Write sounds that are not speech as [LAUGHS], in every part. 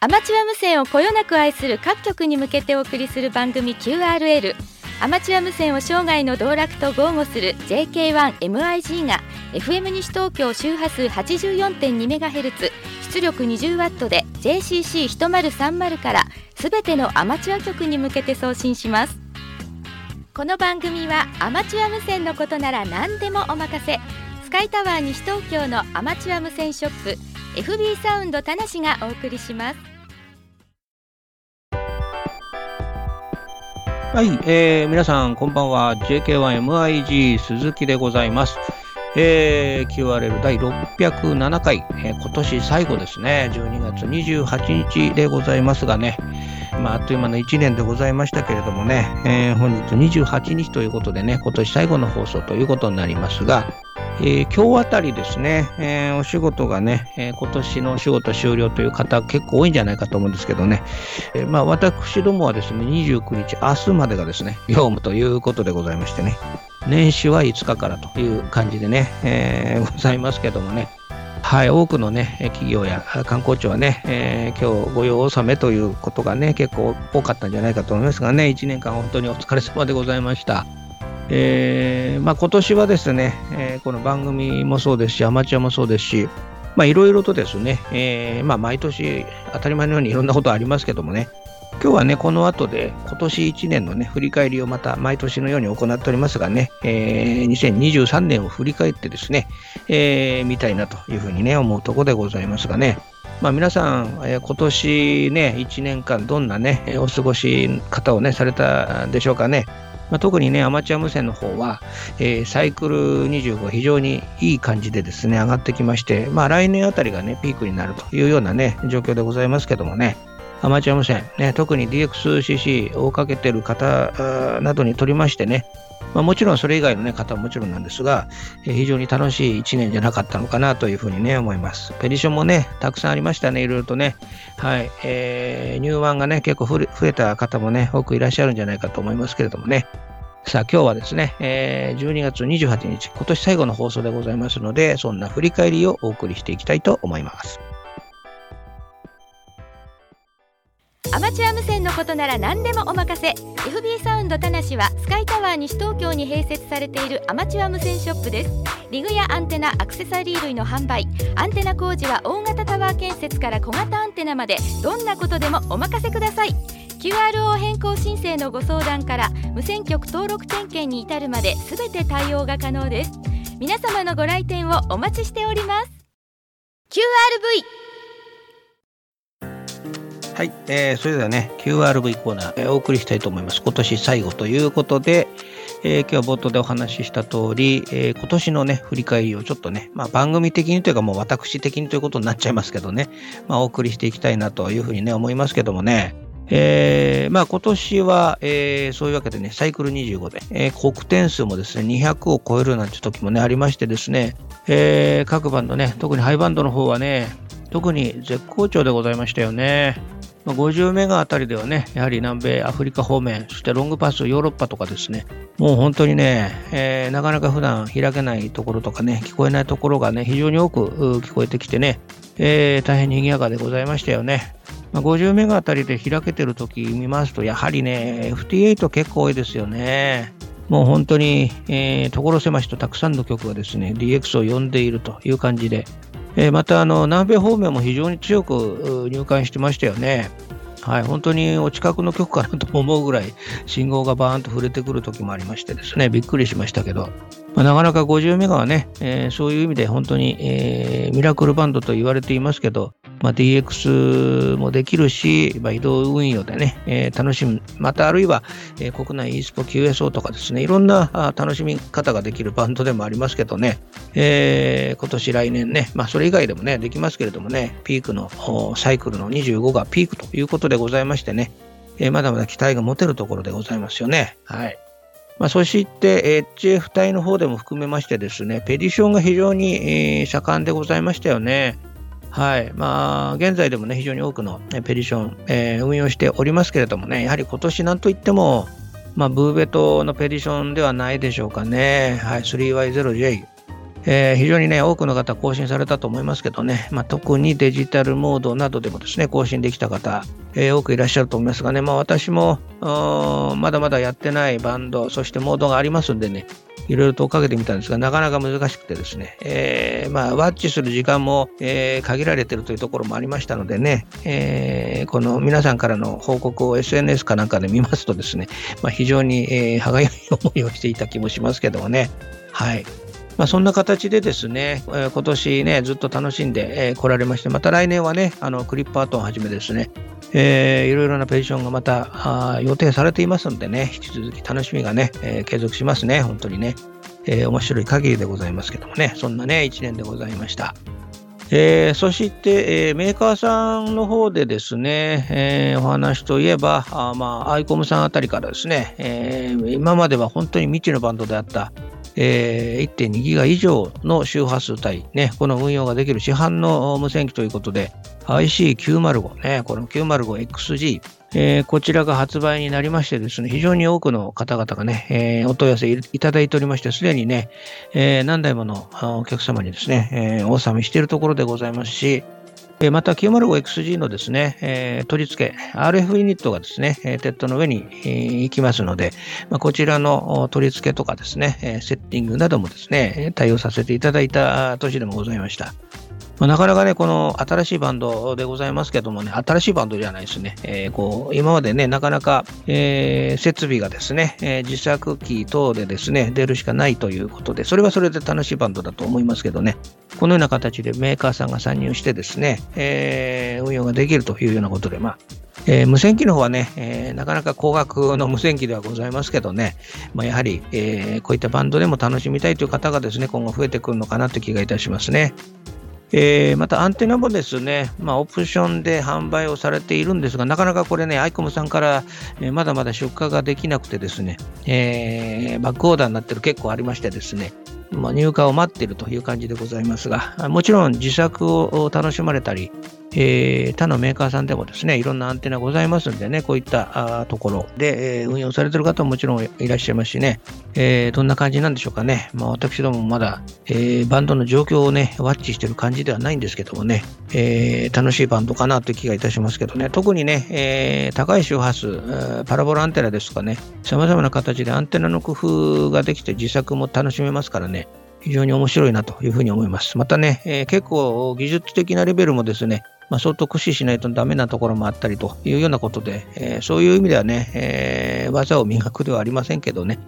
アマチュア無線をこよなく愛する各局に向けてお送りする番組 QRL アマチュア無線を生涯の道楽と豪語する JK1MIG が FM 西東京周波数 84.2MHz 出力 20W で JCC1030 からすべてのアマチュア局に向けて送信しますこの番組はアマチュア無線のことなら何でもお任せスカイタワー西東京のアマチュア無線ショップ FB サウンド田無がお送りしますはい、えー、皆さん、こんばんは。JK1MIG 鈴木でございます。えー、QRL 第607回、えー、今年最後ですね。12月28日でございますがね。まあ、あっという間の1年でございましたけれどもね、えー、本日28日ということでね、今年最後の放送ということになりますが、えー、今日あたりですね、えー、お仕事がね、えー、今年のお仕事終了という方結構多いんじゃないかと思うんですけどね、えまあ私どもはですね、29日、明日までがですね、業務ということでございましてね、年始は5日からという感じでね、えございますけどもね、はい、多くのね、企業や観光庁はね、えー、今日御用納めということがね、結構多かったんじゃないかと思いますがね、1年間本当にお疲れ様でございました。えー、まあ、今年はですね、えー、この番組もそうですし、アマチュアもそうですし、いろいろとですね、えー、まあ、毎年当たり前のようにいろんなことありますけどもね、今日はね、この後で今年1年のね、振り返りをまた毎年のように行っておりますがね、えー、2023年を振り返ってですね、えー、見たいなというふうにね、思うところでございますがね、まあ皆さん、えー、今年ね、1年間どんなね、お過ごし方をね、されたでしょうかね。まあ、特にね、アマチュア無線の方は、えー、サイクル25非常にいい感じでですね、上がってきまして、まあ来年あたりがね、ピークになるというようなね、状況でございますけどもね、アマチュア無線、ね、特に DXCC をかけてる方などにとりましてね、まあ、もちろんそれ以外の、ね、方ももちろんなんですが、え、非常に楽しい1年じゃなかったのかなというふうにね、思います。ペディションもね、たくさんありましたね、いろいろとね。はい。えー、入湾がね、結構増えた方もね、多くいらっしゃるんじゃないかと思いますけれどもね。さあ、今日はですね、えー、12月28日、今年最後の放送でございますので、そんな振り返りをお送りしていきたいと思います。アマチュア無線のことなら何でもお任せ。FB サウンド田無はスカイタワー西東京に併設されているアマチュア無線ショップです。リグやアンテナアクセサリー類の販売。アンテナ工事は大型タワー建設から小型アンテナまで。どんなことでもお任せください。QRO 変更申請のご相談から無線局登録点検に至るまで全て対応が可能です。皆様のご来店をお待ちしております。QRV はい、えー、それではね、QRV コーナー、えー、お送りしたいと思います。今年最後ということで、えー、今日は冒頭でお話しした通り、えー、今年のね、振り返りをちょっとね、まあ番組的にというかもう私的にということになっちゃいますけどね、まあお送りしていきたいなというふうにね、思いますけどもね、えー、まあ今年は、えー、そういうわけでね、サイクル25で、えー、国点数もですね、200を超えるなんて時もね、ありましてですね、えー、各バンドね、特にハイバンドの方はね、特に絶好調でございましたよね。50メガあたりではね、やはり南米、アフリカ方面、そしてロングパス、ヨーロッパとかですね、もう本当にね、えー、なかなか普段開けないところとかね、聞こえないところがね、非常に多く聞こえてきてね、えー、大変賑やかでございましたよね。まあ、50メガあたりで開けてるとき見ますと、やはりね、FT8 結構多いですよね。もう本当に、えー、所狭しとたくさんの曲がですね、DX を呼んでいるという感じで、えー、またあの南米方面も非常に強く入管してましたよね。はい、本当にお近くの局かなと思うぐらい信号がバーンと触れてくる時もありましてですね、びっくりしましたけど、まあ、なかなか50メガはね、えー、そういう意味で本当に、えー、ミラクルバンドと言われていますけど、まあ、DX もできるし、まあ、移動運用でね、えー、楽しむ、またあるいは、えー、国内 e スポ QSO とかですね、いろんな楽しみ方ができるバンドでもありますけどね、えー、今年来年ね、まあそれ以外でもね、できますけれどもね、ピークのサイクルの25がピークということでございましてね、えー、まだまだ期待が持てるところでございますよね。はい。まあ、そして HF 隊の方でも含めましてですね、ペディションが非常に、盛んでございましたよね。はいまあ、現在でもね、非常に多くのペディション、えー、運用しておりますけれどもね、やはり今年なんといっても、まあ、ブーベ島のペディションではないでしょうかね。はい、3Y0J。えー、非常にね、多くの方更新されたと思いますけどね、まあ、特にデジタルモードなどでもですね、更新できた方、えー、多くいらっしゃると思いますがね、まあ、私もまだまだやってないバンド、そしてモードがありますんでね、いろいろとかけてみたんですが、なかなか難しくてですね、えー、まあ、ワッチする時間も、えー、限られてるというところもありましたのでね、えー、この皆さんからの報告を SNS かなんかで見ますとですね、まあ、非常に、えー、歯がゆい思いをしていた気もしますけどもね、はい。まあ、そんな形でですね、えー、今年ね、ずっと楽しんで、えー、来られまして、また来年はね、あのクリップアートをはじめですね、えー、いろいろなページションがまた予定されていますのでね、引き続き楽しみがね、えー、継続しますね、本当にね。えー、面白い限りでございますけどもね、そんなね、一年でございました。えー、そして、えー、メーカーさんの方でですね、えー、お話といえば、あまあ、アイコムさんあたりからですね、え、今までは本当に未知のバンドであった、えー、1.2ギガ以上の周波数帯、ね、この運用ができる市販の無線機ということで、IC905 ね、この 905XG、えー、こちらが発売になりましてですね、非常に多くの方々がね、えー、お問い合わせいただいておりまして、すでにね、えー、何台ものお客様にですね、えー、お納めしているところでございますし、また 905XG のですね、え、取り付け、RF ユニットがですね、テッドの上に、行きますので、ま、こちらの取り付けとかですね、セッティングなどもですね、対応させていただいた年でもございました。まあ、なかなかね、この新しいバンドでございますけどもね、新しいバンドじゃないですね。えー、こう今までね、なかなか、えー、設備がですね、えー、自作機等でですね、出るしかないということで、それはそれで楽しいバンドだと思いますけどね、このような形でメーカーさんが参入してですね、え、運用ができるというようなことで、まあ、えー、無線機の方はね、えー、なかなか高額の無線機ではございますけどね、まあ、やはり、えー、こういったバンドでも楽しみたいという方がですね、今後増えてくるのかなという気がいたしますね。えー、またアンテナもですね、まあ、オプションで販売をされているんですが、なかなかこれね、アイコムさんから、えー、まだまだ出荷ができなくてですね、えー、バックオーダーになってる結構ありましてですね、まあ、入荷を待っているという感じでございますが、もちろん自作を楽しまれたり、えー、他のメーカーさんでもですね、いろんなアンテナございますんでね、こういったところ。で、えー、運用されている方ももちろんいらっしゃいますしね、えー、どんな感じなんでしょうかね。まあ、私どもまだ、えー、バンドの状況をね、ワッチしてる感じではないんですけどもね、えー、楽しいバンドかなという気がいたしますけどね、特にね、えー、高い周波数、パラボラアンテナですとかね、様々な形でアンテナの工夫ができて自作も楽しめますからね、非常に面白いなというふうに思います。またね、えー、結構技術的なレベルもですね、まあ、相当駆使しないとダメなところもあったりというようなことで、えー、そういう意味ではね、えー、技を磨くではありませんけどね、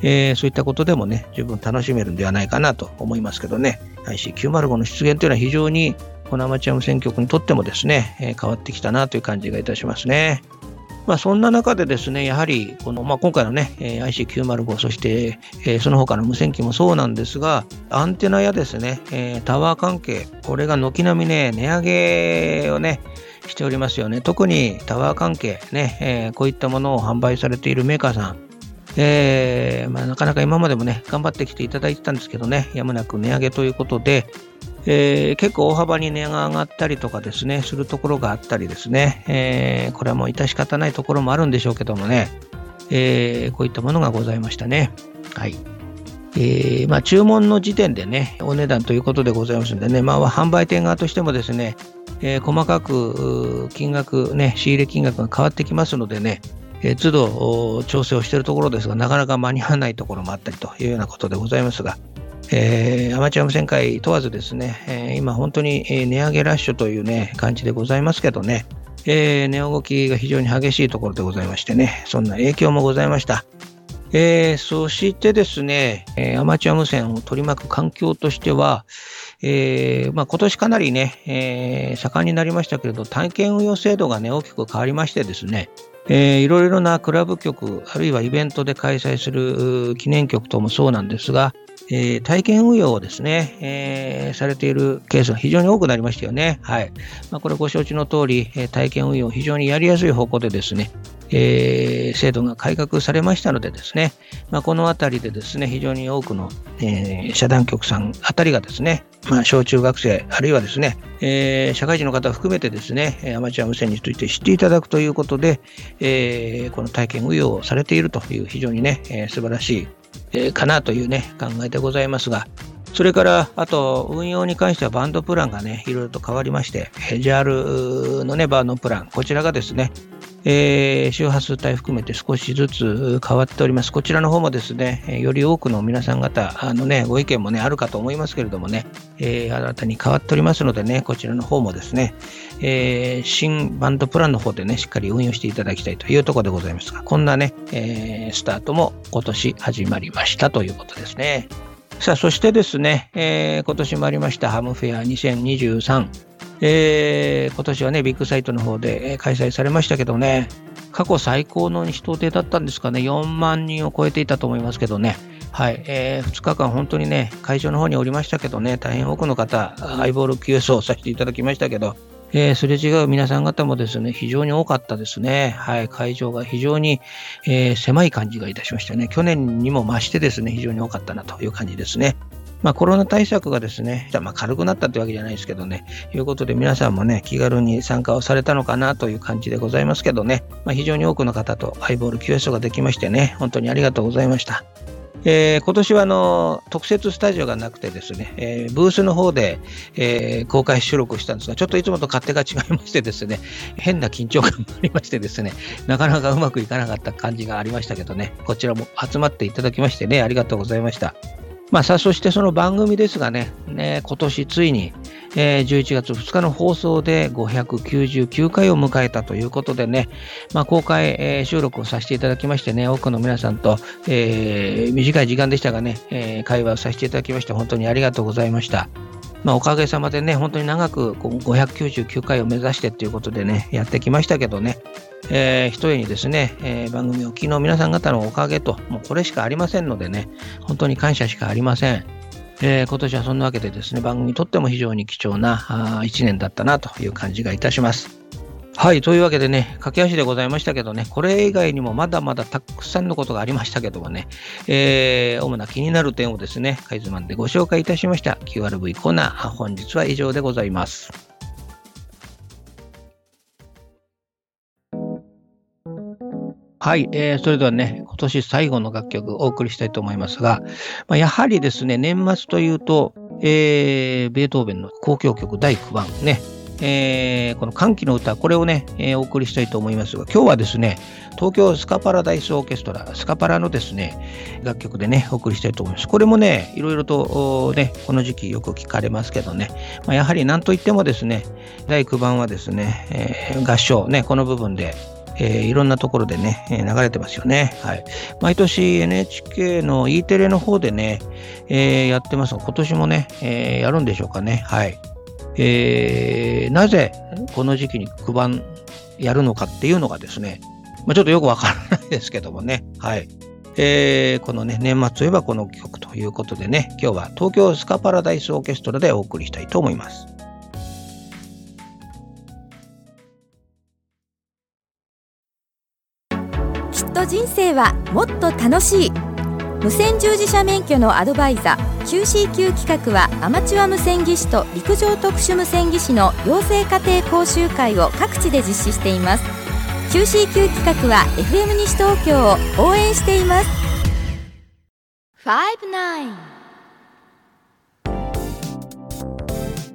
えー、そういったことでもね、十分楽しめるんではないかなと思いますけどね、IC905 の出現というのは非常にこのアマチュア無線局にとってもですね、え変わってきたなという感じがいたしますね。まあ、そんな中でですね、やはりこの、まあ、今回のね、IC905、そして、えその他の無線機もそうなんですが、アンテナやですね、えタワー関係、これが軒並みね、値上げをね、しておりますよね。特にタワー関係ね、えー、こういったものを販売されているメーカーさん、えーまあ、なかなか今までもね、頑張ってきていただいてたんですけどね、やむなく値上げということで、えー、結構大幅に値が上がったりとかですね、するところがあったりですね、えー、これはもう致し方ないところもあるんでしょうけどもね、えー、こういったものがございましたね。はい。えー、まあ、注文の時点でね、お値段ということでございますのでね、まあ、販売店側としてもですね、えー、細かく金額、ね、仕入れ金額が変わってきますのでね、えー、都度調整をしているところですが、なかなか間に合わないところもあったりというようなことでございますが、えー、アマチュア無線界問わずですね、えー、今本当に値上げラッシュというね、感じでございますけどね、えー、値動きが非常に激しいところでございましてね、そんな影響もございました。えー、そしてですね、えー、アマチュア無線を取り巻く環境としては、えーまあ、今年かなりね、えー、盛んになりましたけれど、体験運用制度がね、大きく変わりましてですね、えー、いろいろなクラブ局、あるいはイベントで開催する記念局等もそうなんですが、えー、体験運用をですね、えー、されているケースが非常に多くなりましたよね。はい。まあ、これご承知の通り、え体験運用非常にやりやすい方向でですね、えー、制度が改革されましたのでですね、まあ、このあたりでですね、非常に多くの、えー、社団局さんあたりがですね、まあ、小中学生、あるいはですね、えー、社会人の方を含めてですね、アマチュア無線について知っていただくということで、えー、この体験運用をされているという非常にね、えー、素晴らしい、かなというね、考えでございますが、それから、あと、運用に関してはバンドプランがね、いろいろと変わりまして、JAL のね、バンドプラン、こちらがですね、えー、周波数帯含めて少しずつ変わっております。こちらの方もですね、より多くの皆さん方、あのね、ご意見もね、あるかと思いますけれどもね、えー、新たに変わっておりますのでね、こちらの方もですね、えー、新バンドプランの方でね、しっかり運用していただきたいというところでございますが、こんなね、えー、スタートも今年始まりましたということですね。さあ、そしてですね、えー、今年もありましたハムフェア2023。えー、今年はね、ビッグサイトの方で開催されましたけどね、過去最高の人手だったんですかね、4万人を超えていたと思いますけどね、はい、えー、2日間本当にね、会場の方におりましたけどね、大変多くの方、ハイボール QS をさせていただきましたけど、えー、すれ違う皆さん方もですね、非常に多かったですね。はい、会場が非常に、えー、狭い感じがいたしましたね。去年にも増してですね、非常に多かったなという感じですね。まあ、コロナ対策がですね、まあ、軽くなったってわけじゃないですけどね、いうことで皆さんもね、気軽に参加をされたのかなという感じでございますけどね、まあ、非常に多くの方とハイボール QS ができましてね、本当にありがとうございました。えー、今年はあの特設スタジオがなくてですね、えー、ブースの方で、えー、公開収録したんですが、ちょっといつもと勝手が違いましてですね、変な緊張感もありましてですね、なかなかうまくいかなかった感じがありましたけどね、こちらも集まっていただきましてね、ありがとうございました。まあ、さあ、そしてその番組ですがね、ね今年ついに、えー、11月2日の放送で599回を迎えたということでね、まあ、公開、えー、収録をさせていただきましてね、多くの皆さんと、えー、短い時間でしたがね、えー、会話をさせていただきまして、本当にありがとうございました。まあ、おかげさまでね、本当に長く599回を目指してということでね、やってきましたけどね、えー、ひとえにですね、えー、番組を昨日皆さん方のおかげと、もうこれしかありませんのでね、本当に感謝しかありません。えー、今年はそんなわけでですね、番組にとっても非常に貴重な1年だったなという感じがいたします。はい、というわけでね、駆け足でございましたけどね、これ以外にもまだまだたくさんのことがありましたけどもね、えー、主な気になる点をですね、カイズマンでご紹介いたしました QRV コーナー、本日は以上でございます。はい、えー、それではね、今年最後の楽曲お送りしたいと思いますが、まあ、やはりですね、年末というと、えー、ベートーベンの交響曲第9番ね、えー、この歓喜の歌、これをね、えー、お送りしたいと思いますが、今日はですね、東京スカパラダイスオーケストラ、スカパラのですね、楽曲でね、お送りしたいと思います。これもね、いろいろとね、この時期よく聞かれますけどね、まあ、やはり何といってもですね、第9番はですね、えー、合唱、ね、この部分で、えー、いろんなところでね、え流れてますよね。はい。毎年 NHK の E テレの方でね、えー、やってますが、今年もね、えー、やるんでしょうかね。はい。えー、なぜこの時期に9番やるのかっていうのがですね、まあ、ちょっとよくわからないですけどもね。はい。えー、このね、年末といえばこの曲ということでね、今日は東京スカパラダイスオーケストラでお送りしたいと思います。人生はもっと楽しい無線従事者免許のアドバイザー QCQ 企画はアマチュア無線技師と陸上特殊無線技師の養成家庭講習会を各地で実施しています QCQ 企画は FM 西東京を応援しています59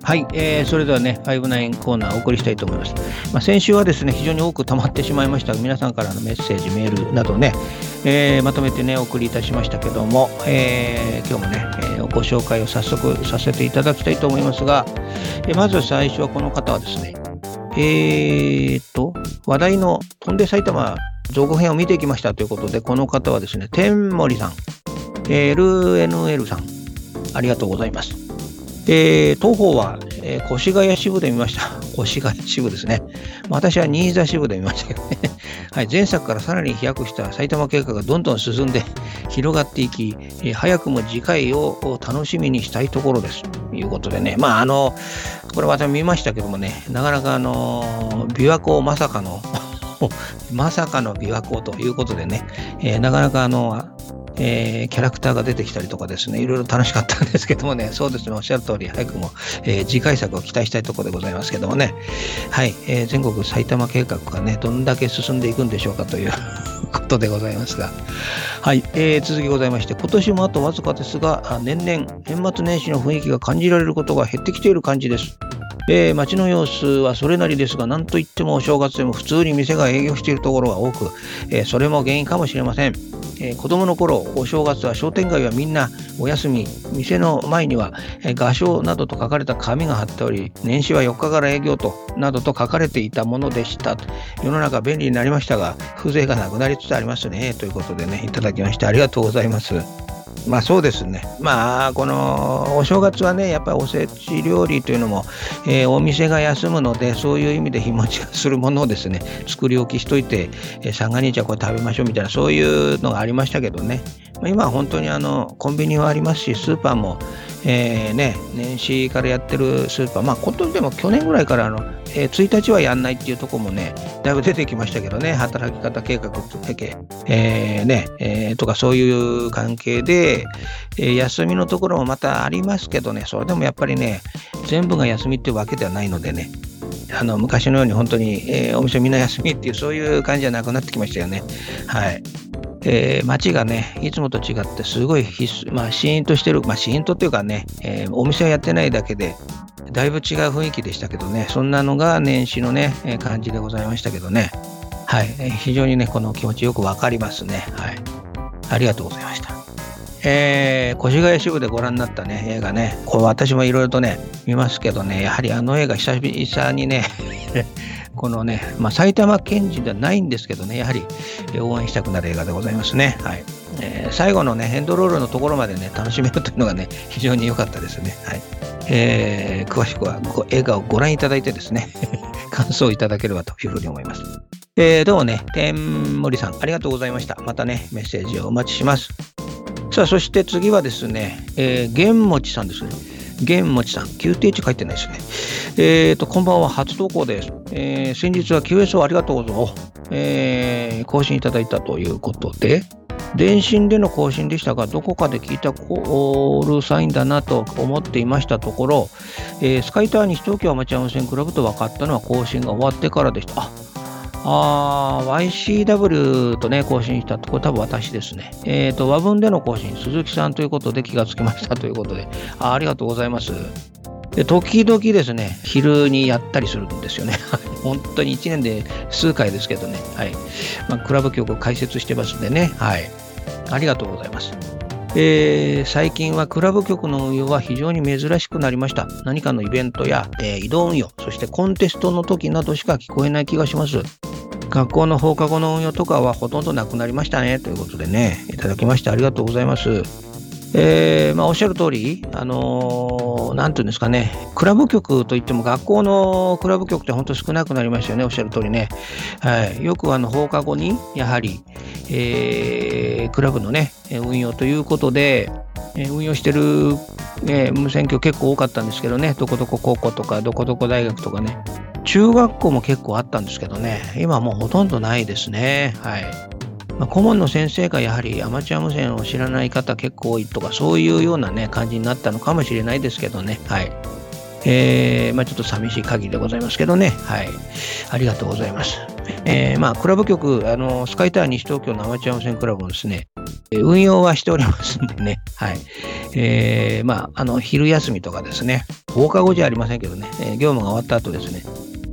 はい、えー、それではね、59コーナーお送りしたいと思います。まあ、先週はですね、非常に多く溜まってしまいましたが皆さんからのメッセージ、メールなどね、えー、まとめてね、お送りいたしましたけども、えー、今日もね、えー、ご紹介を早速させていただきたいと思いますが、えまず最初はこの方はですね、えーと、話題の飛んで埼玉造語編を見ていきましたということで、この方はですね、天森さん、LNL さん、ありがとうございます。えー、東方は、えー、越谷支部で見ました。[LAUGHS] 越谷支部ですね。私は新座支部で見ましたけどね。[LAUGHS] はい、前作からさらに飛躍した埼玉計画がどんどん進んで広がっていき、えー、早くも次回を楽しみにしたいところです。ということでね、まあ、あの、これ私見ましたけどもね、なかなかあの、琵琶湖まさかの [LAUGHS] まさかの琵琶湖ということでね、えー、なかなかあの、えー、キャラクターが出てきたりとかですね、いろいろ楽しかったんですけどもね、[LAUGHS] そうですね、おっしゃる通り、早くも、えー、次回作を期待したいところでございますけどもね、はい、えー、全国埼玉計画がね、どんだけ進んでいくんでしょうかという [LAUGHS] ことでございますが、はい、えー、続きございまして、今年もあとわずかですが、年々、年末年始の雰囲気が感じられることが減ってきている感じです。えー、街の様子はそれなりですが、なんといってもお正月でも普通に店が営業しているところが多く、えー、それも原因かもしれません。えー、子供の頃、お正月は商店街はみんなお休み、店の前には、え画商などと書かれた紙が貼っており、年始は4日から営業と、などと書かれていたものでした。世の中便利になりましたが、風情がなくなりつつありますね。ということでね、いただきましてありがとうございます。まあそうですね。まあ、このお正月はね、やっぱりおせち料理というのも、えー、お店が休むので、そういう意味で日持ちがするものをですね、作り置きしといて、えー、三が日はこれ食べましょうみたいな、そういうのがありましたけどね。まあ、今は本当にあのコンビニはありますし、スーパーも、えー、ね、年始からやってるスーパー、まあ、今年でも去年ぐらいからあの、えー、1日はやんないっていうとこもね、だいぶ出てきましたけどね、働き方計画とけ、えー、ね、えー、とかそういう関係で、え、休みのところもまたありますけどね、それでもやっぱりね、全部が休みっていうわけではないのでね、あの昔のように本当に、え、お店みんな休みっていうそういう感じじゃなくなってきましたよね。はい。えー、街がね、いつもと違ってすごい必須、まあ、シーンとしてる、まあ、シーンとっていうかね、えー、お店はやってないだけで、だいぶ違う雰囲気でしたけどね、そんなのが年始のね、えー、感じでございましたけどね、はい、えー、非常にね、この気持ちよくわかりますね。はい。ありがとうございました。えー、越谷支部でご覧になったね、映画ね、これ私もいろいろとね、見ますけどね、やはりあの映画久々にねこのね、まあ、埼玉県人ではないんですけどね、やはり応援したくなる映画でございますね。はいえー、最後のね、エンドロールのところまでね、楽しめるというのがね、非常に良かったですね。はいえー、詳しくは映画をご覧いただいてですね、[LAUGHS] 感想をいただければというふうに思います。えー、どうもね、天森さん、ありがとうございました。またね、メッセージをお待ちします。さあ、そして次はですね、えー、玄持さんですね。玄持さん、QTH 書いてないですね。えっ、ー、と、こんばんは、初投稿です。えー、先日は QS をありがとうございます。えー、更新いただいたということで、電信での更新でしたが、どこかで聞いたコールサインだなと思っていましたところ、えー、スカイター西東京アマチュア無線クラブと分かったのは更新が終わってからでした。あああ YCW とね、更新したとこれ多分私ですね。えっ、ー、と、和文での更新、鈴木さんということで気がつきましたということで、あありがとうございます。で時々ですね、昼にやったりするんですよね。[LAUGHS] 本当に1年で数回ですけどね。はい。まあ、クラブ局を開設してますんでね。はい。ありがとうございます。えー、最近はクラブ局の運用は非常に珍しくなりました。何かのイベントや、えー、移動運用、そしてコンテストの時などしか聞こえない気がします。学校の放課後の運用とかはほとんどなくなりましたね。ということでね、いただきましてありがとうございます。えーまあ、おっしゃる通り、あのー、なんていうんですかね、クラブ局といっても学校のクラブ局って本当少なくなりましたよね、おっしゃる通りね。はい、よくあの放課後に、やはり、えー、クラブのね、運用ということで、運用してる、えー、無線局結構多かったんですけどね、どこどこ高校とか、どこどこ大学とかね、中学校も結構あったんですけどね、今もうほとんどないですね。はい。まあ、顧問の先生がやはりアマチュア無線を知らない方結構多いとか、そういうようなね、感じになったのかもしれないですけどね。はい。えー、まあ、ちょっと寂しい限りでございますけどね。はい。ありがとうございます。えー、まあ、クラブ局、あの、スカイター西東京のアマチュア無線クラブもですね、運用はしておりますんでね。はい。えー、まあ、あの、昼休みとかですね、放課後じゃありませんけどね、え、業務が終わった後ですね、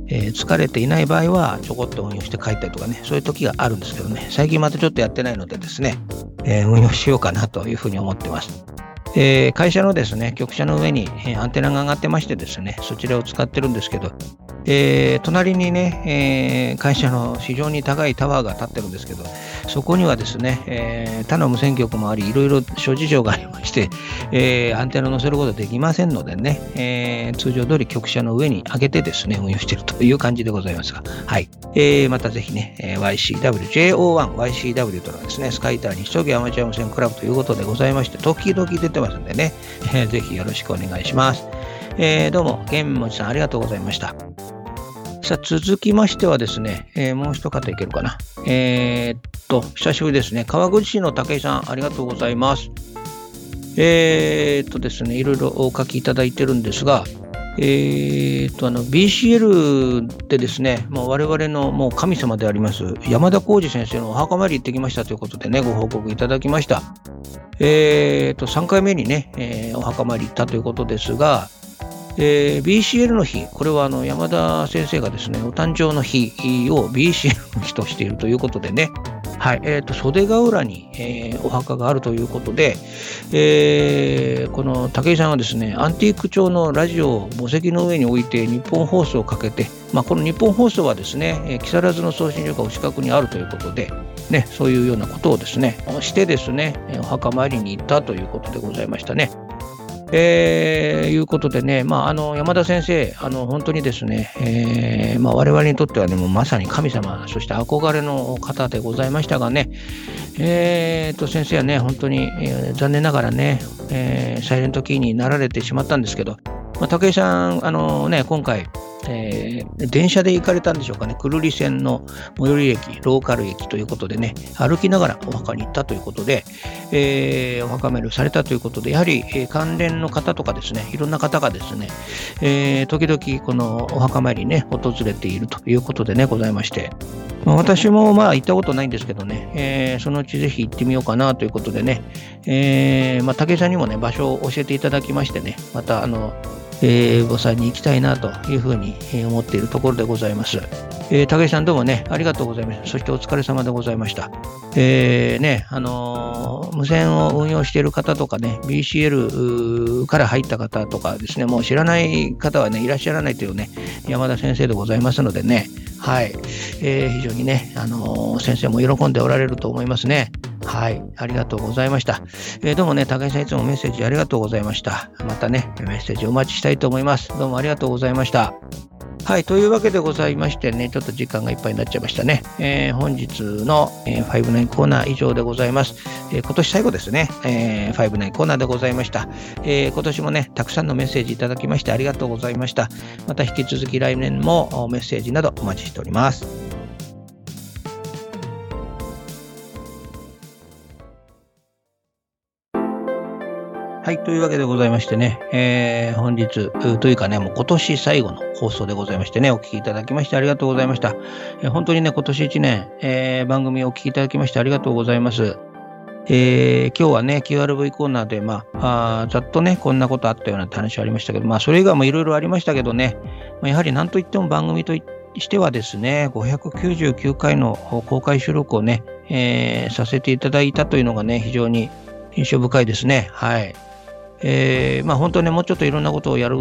えー、疲れていない場合はちょこっと運用して帰ったりとかね、そういう時があるんですけどね、最近またちょっとやってないのでですね、えー、運用しようかなというふうに思ってます。えー、会社のですね、局舎の上に、アンテナが上がってましてですね、そちらを使ってるんですけど、えー、隣にね、えー、会社の非常に高いタワーが建ってるんですけど、そこにはですね、えー、他の無線局もあり、いろいろ諸事情がありまして、えー、アンテナを載せることできませんのでね、えー、通常通り局舎の上に上げてですね、運用しているという感じでございますが、はい。えー、またぜひね、YCW、JO1、YCW というのはですね、スカイターに急ぎアマチュア無線クラブということでございまして、時々出てますんでね、えー、ぜひよろしくお願いします。えー、どうも、ゲームもちさんありがとうございました。さあ、続きましてはですね、えー、もう一方いけるかな。えー、っと、久しぶりですね。川口市の武井さん、ありがとうございます。えー、っとですね、いろいろお書きいただいてるんですが、えー、とあの BCL でですね、まあ、我々のもう神様であります山田浩二先生のお墓参り行ってきましたということでね、ご報告いただきました。えー、と3回目にね、えー、お墓参り行ったということですが、えー、BCL の日、これはあの山田先生がですね、お誕生の日を BCL の日としているということでね、はい、えーと、袖ヶ浦に、えー、お墓があるということで、えー、この武井さんはですね、アンティーク調のラジオを墓石の上に置いて日本放送をかけて、まあ、この日本放送はですね、えー、木更津の送信所がお近くにあるということで、ね、そういうようなことをですね、してですね、お墓参りに行ったということでございましたね。えー、いうことでね、まあ、あの山田先生、あの本当にですね、えーまあ、我々にとってはね、もうまさに神様、そして憧れの方でございましたがね、えー、と先生はね、本当に、えー、残念ながらね、えー、サイレントキーになられてしまったんですけど、まあ、武井さん、あのね、今回、えー、電車で行かれたんでしょうかね、久留里線の最寄り駅、ローカル駅ということでね、歩きながらお墓に行ったということで、えー、お墓参りをされたということで、やはり、え、関連の方とかですね、いろんな方がですね、えー、時々このお墓参りね、訪れているということでね、ございまして、まあ、私もまあ行ったことないんですけどね、えー、そのうちぜひ行ってみようかなということでね、え、まあ、武井さんにもね、場所を教えていただきましてね、また、あの、えー、さんに行きたいなというふうに思っているところでございます。えー、武井さんどうもね、ありがとうございました。そしてお疲れ様でございました。えー、ね、あのー、無線を運用している方とかね、BCL から入った方とかですね、もう知らない方はね、いらっしゃらないというね、山田先生でございますのでね、はい、えー、非常にね、あの、先生も喜んでおられると思いますね。はい、ありがとうございました。えー、どうもね、高井さんいつもメッセージありがとうございました。またね、メッセージお待ちしたいと思います。どうもありがとうございました。はい、というわけでございましてね、ちょっと時間がいっぱいになっちゃいましたね。えー、本日の、えー、59コーナー以上でございます。えー、今年最後ですね、えー、59コーナーでございました、えー。今年もね、たくさんのメッセージいただきましてありがとうございました。また引き続き来年もメッセージなどお待ちしております。はい。というわけでございましてね、えー、本日、というかね、もう今年最後の放送でございましてね、お聞きいただきましてありがとうございました。えー、本当にね、今年1年、えー、番組をお聞きいただきましてありがとうございます。えー、今日はね、QRV コーナーで、まあ、あざっとね、こんなことあったような話ありましたけど、まあ、それ以外もいろいろありましたけどね、まあ、やはり何といっても番組としてはですね、599回の公開収録をね、えー、させていただいたというのがね、非常に印象深いですね。はい。えー、まあ、本当にもうちょっといろんなことをやる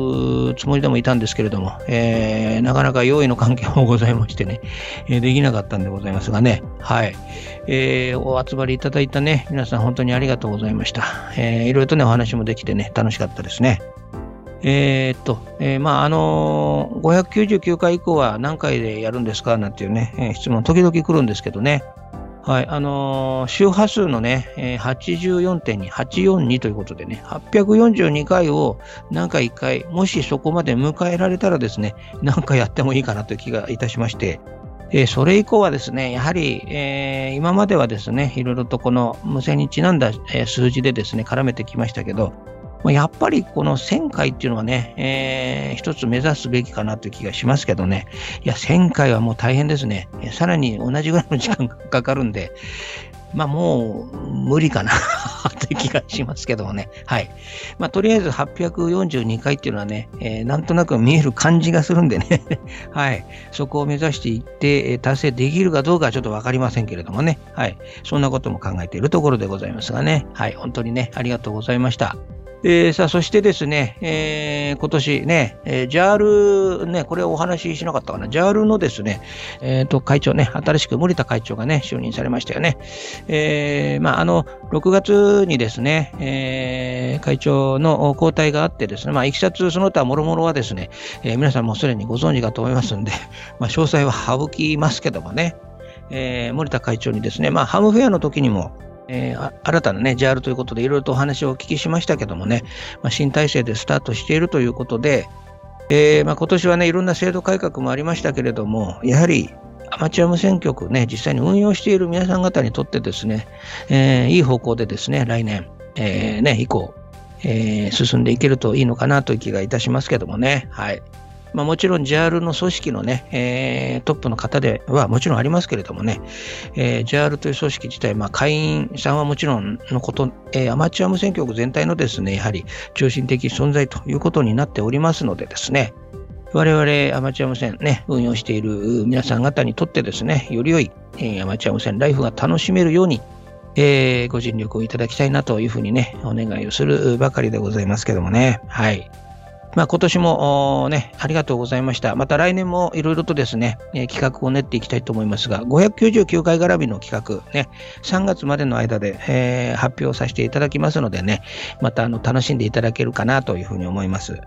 つもりでもいたんですけれども、えー、なかなか用意の関係もございましてね、えー、できなかったんでございますがね、はい。えー、お集まりいただいたね、皆さん本当にありがとうございました。えー、いろいろとね、お話もできてね、楽しかったですね。え、っと、え、まあ、の、599回以降は何回でやるんですかなんていうね、え、質問時々来るんですけどね、はい、あのー、周波数のね、えー、84.2、842ということでね、842回を何か1回、もしそこまで迎えられたらですね、何かやってもいいかなという気がいたしまして、えー、それ以降はですね、やはり、えー、今まではですね、いろいろとこの無線にちなんだ、数字でですね、絡めてきましたけど、まやっぱりこの1000回っていうのはね、えー、一つ目指すべきかなという気がしますけどね。いや、1000回はもう大変ですね。さらに同じぐらいの時間がかかるんで、まあもう無理かなという気がしますけどもね。はい。まあとりあえず842回っていうのはね、えー、なんとなく見える感じがするんでね。[LAUGHS] はい。そこを目指していって、達成できるかどうかはちょっとわかりませんけれどもね。はい。そんなことも考えているところでございますがね。はい。本当にね、ありがとうございました。えー、さあ、そしてですね、えー、今年ね、えー、JAL ね、これお話ししなかったかな、JAL のですね、えっ、ー、と、会長ね、新しく森田会長がね、就任されましたよね。えー、まあ、あの、6月にですね、えー、会長の交代があってですね、まあ、いきさつその他もろもろはですね、えー、皆さんもすでにご存知かと思いますんで、[LAUGHS] まあ、詳細は省きますけどもね、えー、森田会長にですね、まあ、ハムフェアの時にも、えー、新たなね、JAL ということでいろいろとお話をお聞きしましたけどもね、まあ、新体制でスタートしているということで、えー、まあ、今年はね、いろんな制度改革もありましたけれども、やはりアマチュア無線局ね、実際に運用している皆さん方にとってですね、えー、いい方向でですね、来年、えー、ね、以降、えー、進んでいけるといいのかなという気がいたしますけどもね。はい。まあ、もちろん JAL の組織のね、えー、トップの方ではもちろんありますけれどもね、えー、JAL という組織自体、まあ、会員さんはもちろんのこと、えー、アマチュア無線局全体のですね、やはり中心的存在ということになっておりますのでですね、我々アマチュア無線ね、運用している皆さん方にとってですね、より良い、え、アマチュア無線ライフが楽しめるように、えー、ご尽力をいただきたいなというふうにね、お願いをするばかりでございますけどもね。はい。まあ、今年もね、ありがとうございました。また来年もいろいろとですね、え、企画を練っていきたいと思いますが、599回絡みの企画、ね、3月までの間で、えー、発表させていただきますのでね、またあの楽しんでいただけるかなというふうに思います。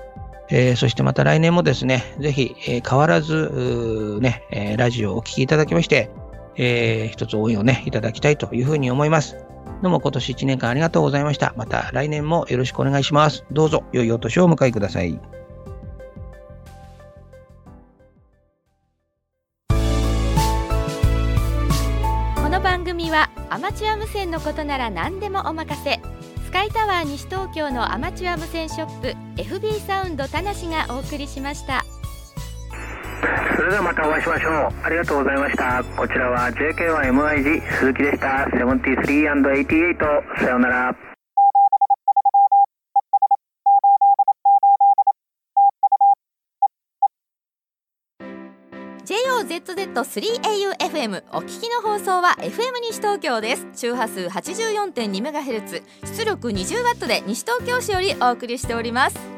えー、そしてまた来年もですね、ぜひ、えー、変わらず、ね、え、ラジオをお聴きいただきまして、えー、一つ応援をね、いただきたいというふうに思います。どうも今年1年間ありがとうございました。また来年もよろしくお願いします。どうぞ良いお年をお迎えください。この番組はアマチュア無線のことなら何でもお任せ。スカイタワー西東京のアマチュア無線ショップ FB サウンド田無がお送りしました。それではまたお会いしましょう。ありがとうございました。こちらは JK1MIG 鈴木でした。73&88 さようなら。JOZZ3AUFM お聞きの放送は FM 西東京です。周波数 84.2MHz 出力 20W で西東京市よりお送りしております。